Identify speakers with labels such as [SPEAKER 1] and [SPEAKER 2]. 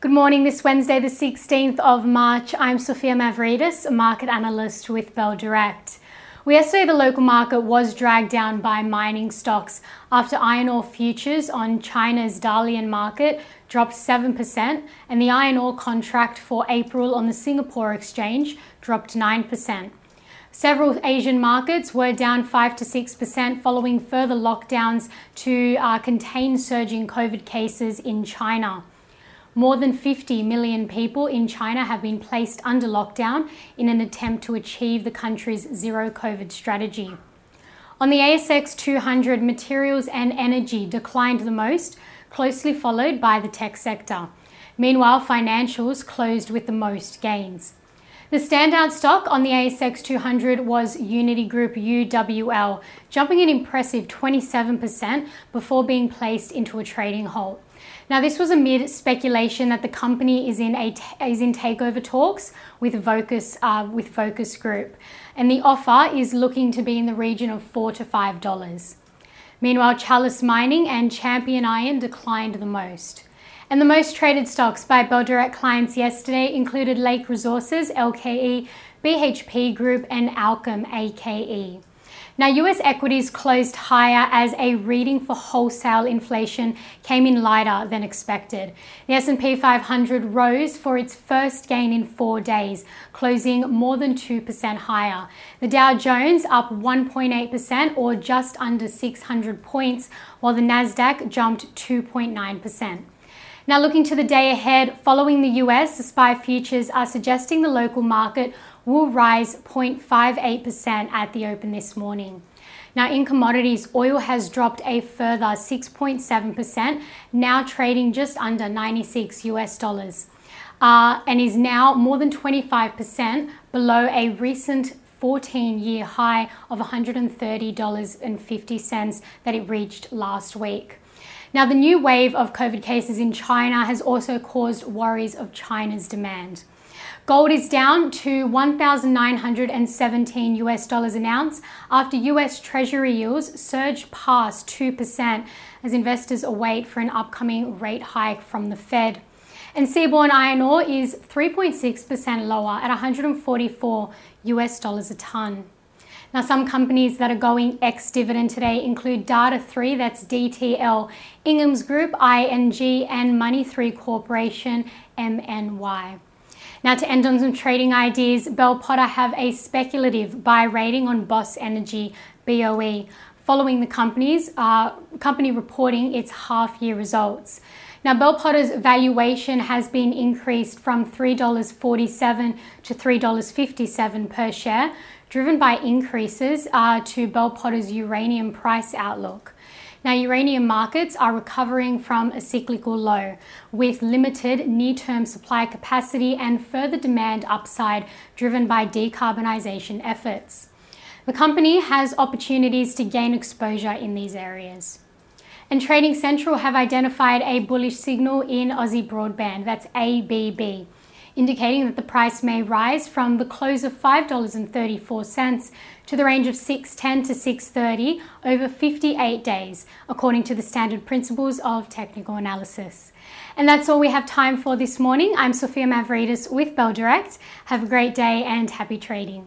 [SPEAKER 1] Good morning, this Wednesday, the 16th of March. I'm Sophia Mavridis, a market analyst with Bell Direct. Well, yesterday, the local market was dragged down by mining stocks after iron ore futures on China's Dalian market dropped 7%, and the iron ore contract for April on the Singapore exchange dropped 9%. Several Asian markets were down 5 to 6% following further lockdowns to uh, contain surging COVID cases in China. More than 50 million people in China have been placed under lockdown in an attempt to achieve the country's zero COVID strategy. On the ASX 200, materials and energy declined the most, closely followed by the tech sector. Meanwhile, financials closed with the most gains. The standout stock on the ASX 200 was Uniti Group UWL, jumping an impressive 27% before being placed into a trading halt. Now, this was amid speculation that the company is in a is in takeover talks with Vocus uh, with Vocus Group, and the offer is looking to be in the region of four to five dollars. Meanwhile, Chalice Mining and Champion Iron declined the most. And the most traded stocks by Bell Direct clients yesterday included Lake Resources, LKE, BHP Group, and Allkem, AKE. Now, US equities closed higher as a reading for wholesale inflation came in lighter than expected. The S&P 500 rose for its first gain in 4 days, closing more than 2% higher. The Dow Jones up 1.8% or just under 600 points, while the Nasdaq jumped 2.9%. Now, looking to the day ahead, following the US, the SPI futures are suggesting the local market will rise 0.58% at the open this morning. Now, in commodities, oil has dropped a further 6.7%, now trading just under 96 US dollars, uh, and is now more than 25% below a recent 14 year high of $130.50 that it reached last week. Now, the new wave of COVID cases in China has also caused worries of China's demand. Gold is down to 1,917 US dollars an ounce after US Treasury yields surged past 2% as investors await for an upcoming rate hike from the Fed. And seaborne iron ore is 3.6% lower at 144 US dollars a ton. Now, some companies that are going ex dividend today include Data3, that's DTL, Ingham's Group, ING, and Money3 Corporation, MNY. Now, to end on some trading ideas, Bell Potter have a speculative buy rating on Boss Energy BOE following the company's uh, company reporting its half year results. Now, Bell Potter's valuation has been increased from $3.47 to $3.57 per share, driven by increases uh, to Bell Potter's uranium price outlook. Now, uranium markets are recovering from a cyclical low with limited near term supply capacity and further demand upside driven by decarbonisation efforts. The company has opportunities to gain exposure in these areas. And Trading Central have identified a bullish signal in Aussie Broadband, that's ABB indicating that the price may rise from the close of $5.34 to the range of 6.10 to 6.30 over 58 days, according to the standard principles of technical analysis. And that's all we have time for this morning. I'm Sophia Mavridis with Bell Direct. Have a great day and happy trading.